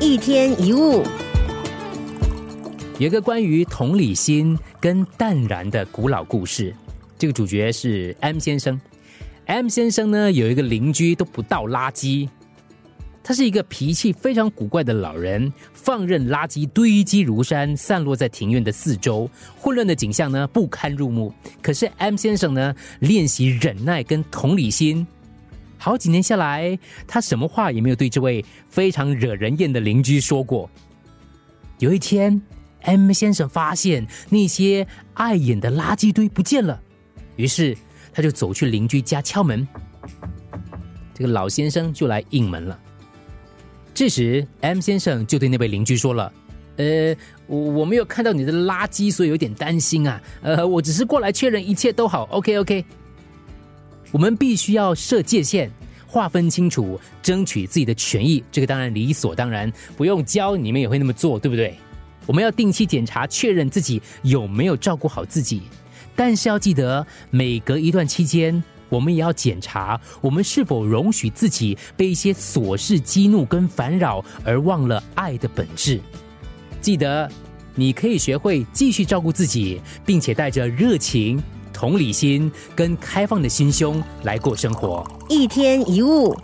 一天一物，有一个关于同理心跟淡然的古老故事。这个主角是 M 先生。M 先生呢有一个邻居都不倒垃圾，他是一个脾气非常古怪的老人，放任垃圾堆积如山，散落在庭院的四周，混乱的景象呢不堪入目。可是 M 先生呢练习忍耐跟同理心。好几年下来，他什么话也没有对这位非常惹人厌的邻居说过。有一天，M 先生发现那些碍眼的垃圾堆不见了，于是他就走去邻居家敲门。这个老先生就来应门了。这时，M 先生就对那位邻居说了：“呃，我我没有看到你的垃圾，所以有点担心啊。呃，我只是过来确认一切都好。OK，OK。”我们必须要设界限，划分清楚，争取自己的权益。这个当然理所当然，不用教你们也会那么做，对不对？我们要定期检查，确认自己有没有照顾好自己。但是要记得，每隔一段期间，我们也要检查我们是否容许自己被一些琐事激怒跟烦扰，而忘了爱的本质。记得，你可以学会继续照顾自己，并且带着热情。同理心跟开放的心胸来过生活，一天一物。